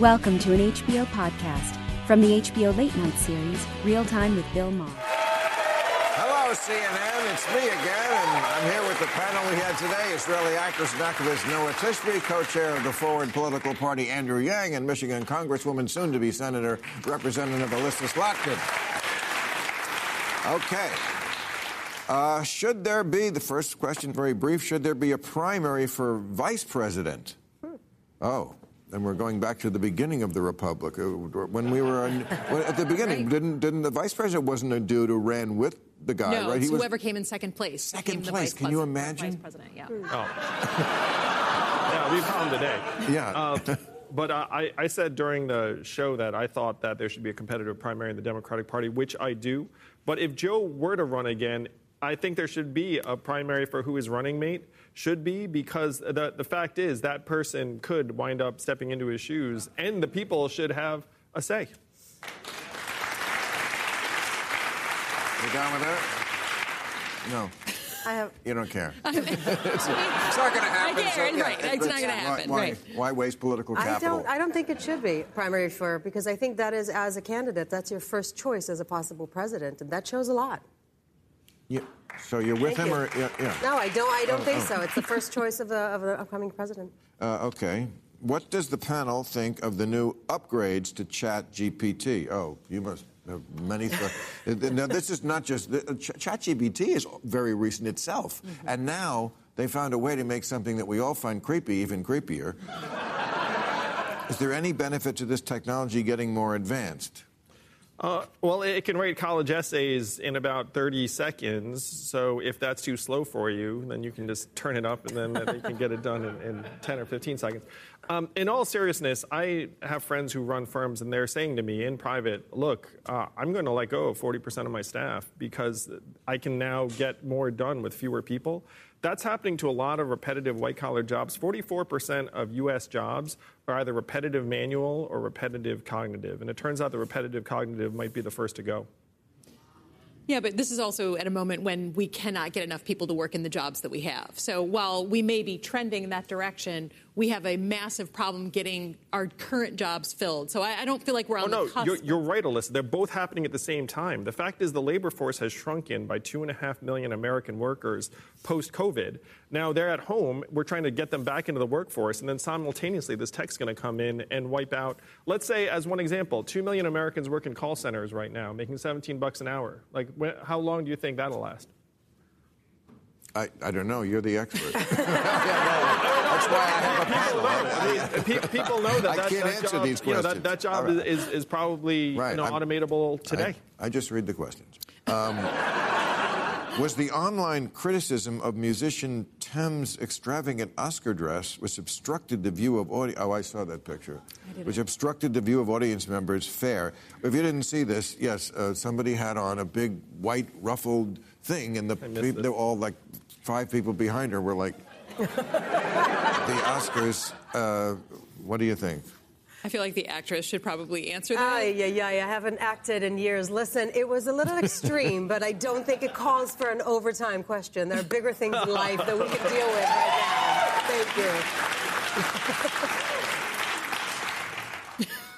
Welcome to an HBO podcast from the HBO Late Night series, Real Time with Bill Maher. Hello, CNN. It's me again, and I'm here with the panel we had today. Israeli actress and activist Noa Tishby, co-chair of the Forward Political Party Andrew Yang, and Michigan Congresswoman, soon-to-be Senator, Representative Elissa Slotkin. Okay. Uh, should there be, the first question, very brief, should there be a primary for vice president? Oh, and we're going back to the beginning of the republic. Uh, When we were on, well, at the beginning, didn't didn't the vice president wasn't a dude who ran with the guy, No, right? it's whoever came in second place. Second became the place. vice Can you imagine? Vice president, yeah. Oh. yeah, we found today. Yeah. Uh, but uh, I, I said during the show that I thought that there should be a competitive primary in the Democratic Party, which I do. But if Joe were to run again, I think there should be a primary for who his running mate should be because the, the fact is that person could wind up stepping into his shoes and the people should have a say. You down with that? No. I have. You don't care. it's, it's not going to happen. I care, right, it's not gonna why- happen, Why, right. why waste political capital? I don't. I don't think it should be primary for because I think that is as a candidate, that's your first choice as a possible president, and that shows a lot. You- so you're with Thank him, you. or yeah? yeah. No, I don't. I don't Oh, think oh. so. It's the first choice of the of the upcoming president. Uh, okay. What does the panel think of the new upgrades to Chat GPT? Oh, you must have many. Th- now, this is not just the, uh, Ch- Chat GPT is very recent itself, and now they found a way to make something that we all find creepy even creepier. is there any benefit to this technology getting more advanced? Uh, well, it can write college essays in about 30 seconds. So if that's too slow for you, then you can just turn it up and then you can get it done in, in 10 or 15 seconds. Um, in all seriousness, I have friends who run firms and they're saying to me in private, look, uh, I'm going to let go of 40% of my staff because I can now get more done with fewer people. That's happening to a lot of repetitive white collar jobs. 44% of US jobs are either repetitive manual or repetitive cognitive. And it turns out the repetitive cognitive might be the first to go. Yeah, but this is also at a moment when we cannot get enough people to work in the jobs that we have. So while we may be trending in that direction, we have a massive problem getting our current jobs filled. So I, I don't feel like we're Oh, on no, the cusp. you're, you're right, Elissa. They're both happening at the same time. The fact is, the labor force has shrunken by two and a half million American workers post COVID. Now they're at home. We're trying to get them back into the workforce. And then simultaneously, this tech's going to come in and wipe out, let's say, as one example, two million Americans work in call centers right now, making 17 bucks an hour. Like, wh- how long do you think that'll last? I, I don't know. You're the expert. That's why I have a panel. I mean, pe- people know that I that, can't that answer job, these you know, questions. that, that job All right. is, is probably Right, you know, automatable today. I, I just read the questions. Um, was the online criticism of musician Tems' extravagant Oscar dress, which obstructed the view of audience? Oh, I saw that picture. Which obstructed the view of audience members fair. If you didn't see this, yes, uh, somebody had on a big white ruffled thing, and the missed people, they were all like five people behind her were like, the Oscars. Uh, what do you think? I feel like the actress should probably answer that. yeah, yeah. I haven't acted in years. Listen, it was a little extreme, but I don't think it calls for an overtime question. There are bigger things in life that we can deal with right now. Thank you.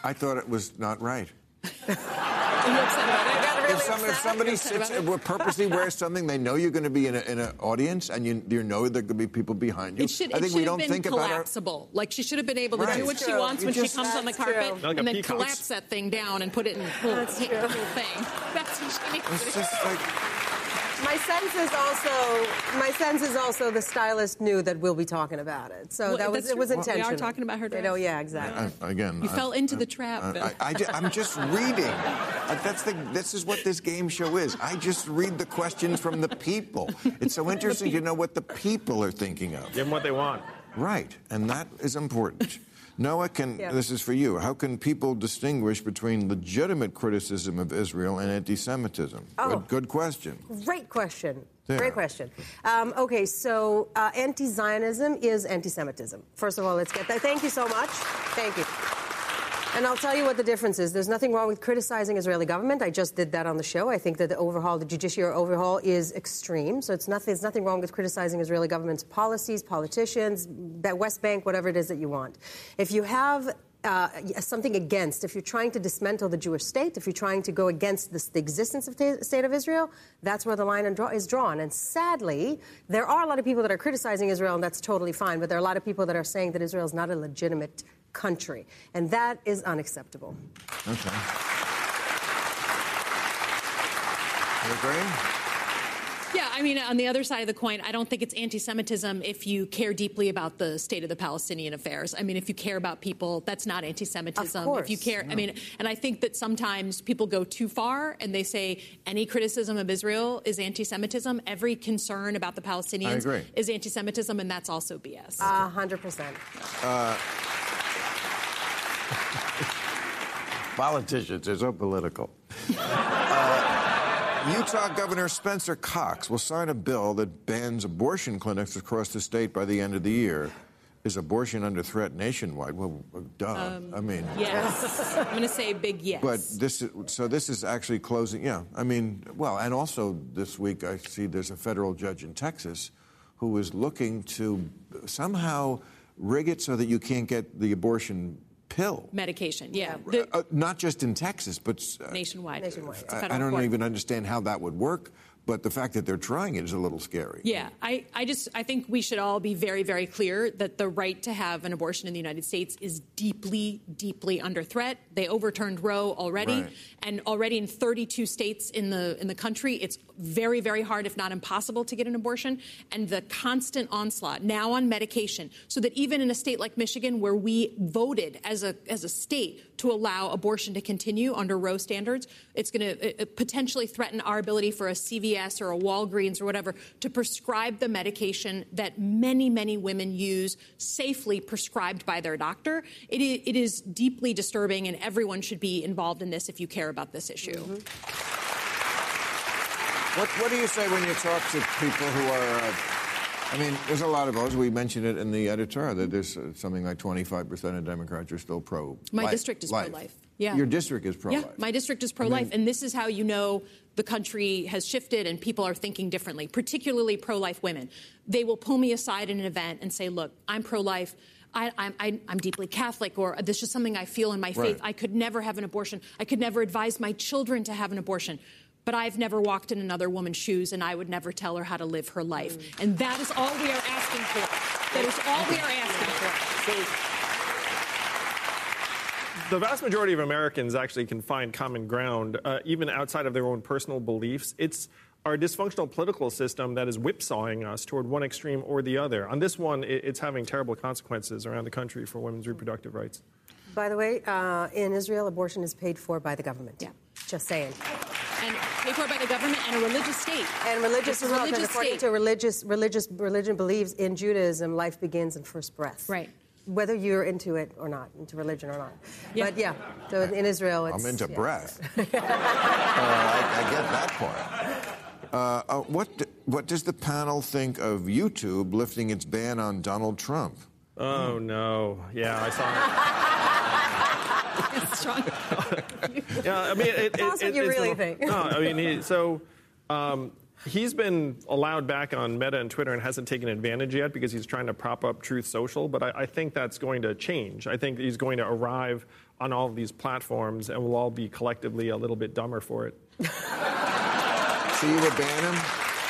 I thought it was not right. Are you upset about it? Got really if, some, if somebody sits about uh, purposely wears something, they know you're going to be in, a, in an audience, and you, you know there could be people behind you. It should, I think should we have don't been think about our. collapsible. Like she should have been able to Right. do what she wants You when just- she comes on the carpet, true. Like and then collapse that thing down and put it in a little, That's ta- true. thing. That's what she needs It's just like My sense is also my sense is also the stylist knew that we'll be talking about it, so Well, that was it was true. We are talking about her You know, yeah, exactly. I, again. You I- fell into the trap, I, Bill. I, am just reading. That's the. This is what this game show is. I just read the questions from the people. It's so interesting to know what the people are thinking of. Give them what they want. Right, and that is important. Noa, can Yeah. this is for you. How can people distinguish between legitimate criticism of Israel and anti-Semitism? Oh. Good, good question. Great question. Yeah. Great question. Um, okay, so uh, anti-Zionism is anti-Semitism. First of all, let's get that. Thank you so much. Thank you. And I'll tell you what the difference is. There's nothing wrong with criticizing Israeli government. I just did that on the show. I think that the overhaul, the judiciary overhaul, is extreme. So it's nothing. There's nothing wrong with criticizing Israeli government's policies, politicians, West Bank, whatever it is that you want. If you have uh, something against, if you're trying to dismantle the Jewish state, if you're trying to go against this, the existence of the state of Israel, that's where the line is drawn. And sadly, there are a lot of people that are criticizing Israel, and that's totally fine. But there are a lot of people that are saying that Israel is not a legitimate country, and that is unacceptable. Okay. You agree? Yeah, I mean, on the other side of the coin, I don't think it's anti Semitism if you care deeply about the state of the Palestinian affairs. I mean, if you care about people, that's not anti Semitism. Of If you course. care, I mean, and I think that sometimes people go too far and they say any criticism of Israel is anti Semitism. Every concern about the Palestinians is anti Semitism, and that's also BS. A hundred percent. Uh, Politicians are so political. Uh, Utah Governor Spencer Cox will sign a bill that bans abortion clinics across the state by the end of the year. Is abortion under threat nationwide? Well, duh. I mean, yes. I'm going to say a big yes. but this is so. This is actually closing. Yeah, I mean, well, and also this week I see there's a federal judge in Texas who is looking to somehow rig it so that you can't get the abortion pill. Medication, yeah. The- Uh, not just in Texas, but uh, nationwide. Nationwide. It's a I, I federal don't court. even understand how that would work. But the fact that they're trying it is a little scary. Yeah, I, I just I think we should all be very, very clear that the right to have an abortion in the United States is deeply, deeply under threat. They overturned Roe already, Right. and already in 32 states in the in the country, it's very, very hard, if not impossible, to get an abortion. And the constant onslaught now on medication, so that even in a state like Michigan, where we voted as a as a state to allow abortion to continue under Roe standards, it's going to potentially threaten our ability for a CVS or a Walgreens or whatever to prescribe the medication that many, many women use safely prescribed by their doctor. It is, it is deeply disturbing, and everyone should be involved in this if you care about this issue. What, what do you say when you talk to people who are? Uh, I mean, there's a lot of those. We mentioned it in the editor that there's uh, something like 25% of Democrats are still pro. My district is pro-life. Yeah. Your district is pro-life. Yeah, my district is pro life. and this is how you know the country has shifted and people are thinking differently, particularly pro life women. They will pull me aside in an event and say, Look, I'm pro life. I, I'm, I, I'm deeply Catholic, or uh, this is something I feel in my faith. Right. I could never have an abortion. I could never advise my children to have an abortion. But I've never walked in another woman's shoes, and I would never tell her how to live her life. Mm. And that is all we are asking for. That is all we are asking for. The vast majority of Americans actually can find common ground, uh, even outside of their own personal beliefs. It's our dysfunctional political system that is whipsawing us toward one extreme or the other. On this one, it- it's having terrible consequences around the country for women's reproductive rights. By the way, uh, in Israel, abortion is paid for by the government. Yeah. Just saying. And paid for by the government and a religious state. And religious It's a as well, because religious according state. to religious, religious religion believes in Judaism, life begins in first breath. Right. Whether you're into it or not, into religion or not. Yeah. But yeah, so in Israel, it's. I'm into yeah. breath. uh, I, I get that part. Uh, uh, what, what does the panel think of YouTube lifting its ban on Donald Trump? Oh, no. Yeah, I saw it. Strong. Yeah, I mean, it, Tell us what you it's really the- think. No, I mean, he, so um, He's been allowed back on Meta and Twitter and hasn't taken advantage yet because he's trying to prop up Truth Social. But I, I think that's going to change. I think he's going to arrive on all of these platforms and we'll all be collectively a little bit dumber for it. So you would ban him?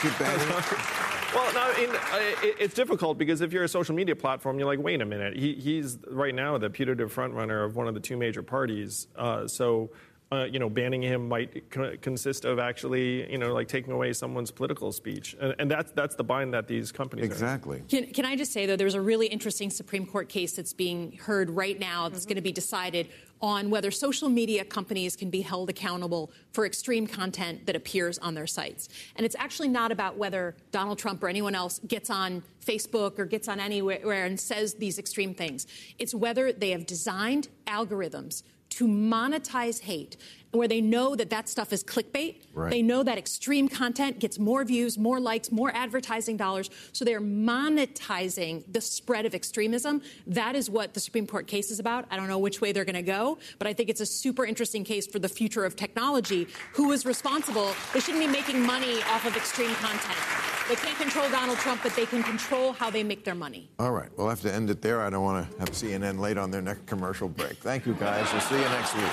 Keep banning him? Well, no, in, uh, it, it's difficult because if you're a social media platform, you're like, wait a minute. He, he's right now the putative frontrunner of one of the two major parties. Uh, so, uh, you know, banning him might co- consist of actually, you know, like taking away someone's political speech, and, and that's that's the bind that these companies are. Exactly. Can, can I just say, though, there's a really interesting Supreme Court case that's being heard right now that's going to be decided on whether social media companies can be held accountable for extreme content that appears on their sites. And it's actually not about whether Donald Trump or anyone else gets on Facebook or gets on anywhere and says these extreme things. It's whether they have designed algorithms to monetize hate where they know that that stuff is clickbait. Right. They know that extreme content gets more views, more likes, more advertising dollars. So they're monetizing the spread of extremism. That is what the Supreme Court case is about. I don't know which way they're going to go, but I think it's a super interesting case for the future of technology. Who is responsible? They shouldn't be making money off of extreme content. They can't control Donald Trump, but they can control how they make their money. All right. We'll have to end it there. I don't want to have CNN late on their next commercial break. Thank you, guys. We'll see you next week.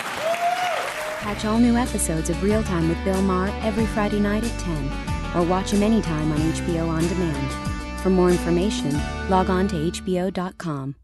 Catch all new episodes of Real Time with Bill Maher every Friday night at 10, or watch him anytime on HBO On Demand. For more information, log on to HBO.com.